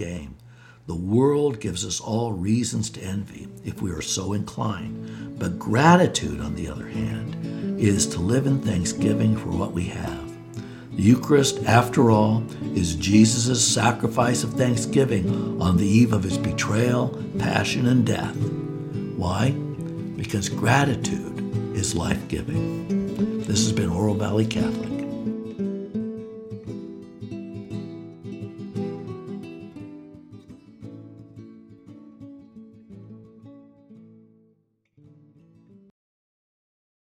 game. The world gives us all reasons to envy if we are so inclined. But gratitude, on the other hand, is to live in thanksgiving for what we have. The Eucharist, after all, is Jesus' sacrifice of thanksgiving on the eve of his betrayal, passion, and death. Why? Because gratitude is life giving. This has been Oro Valley Catholic.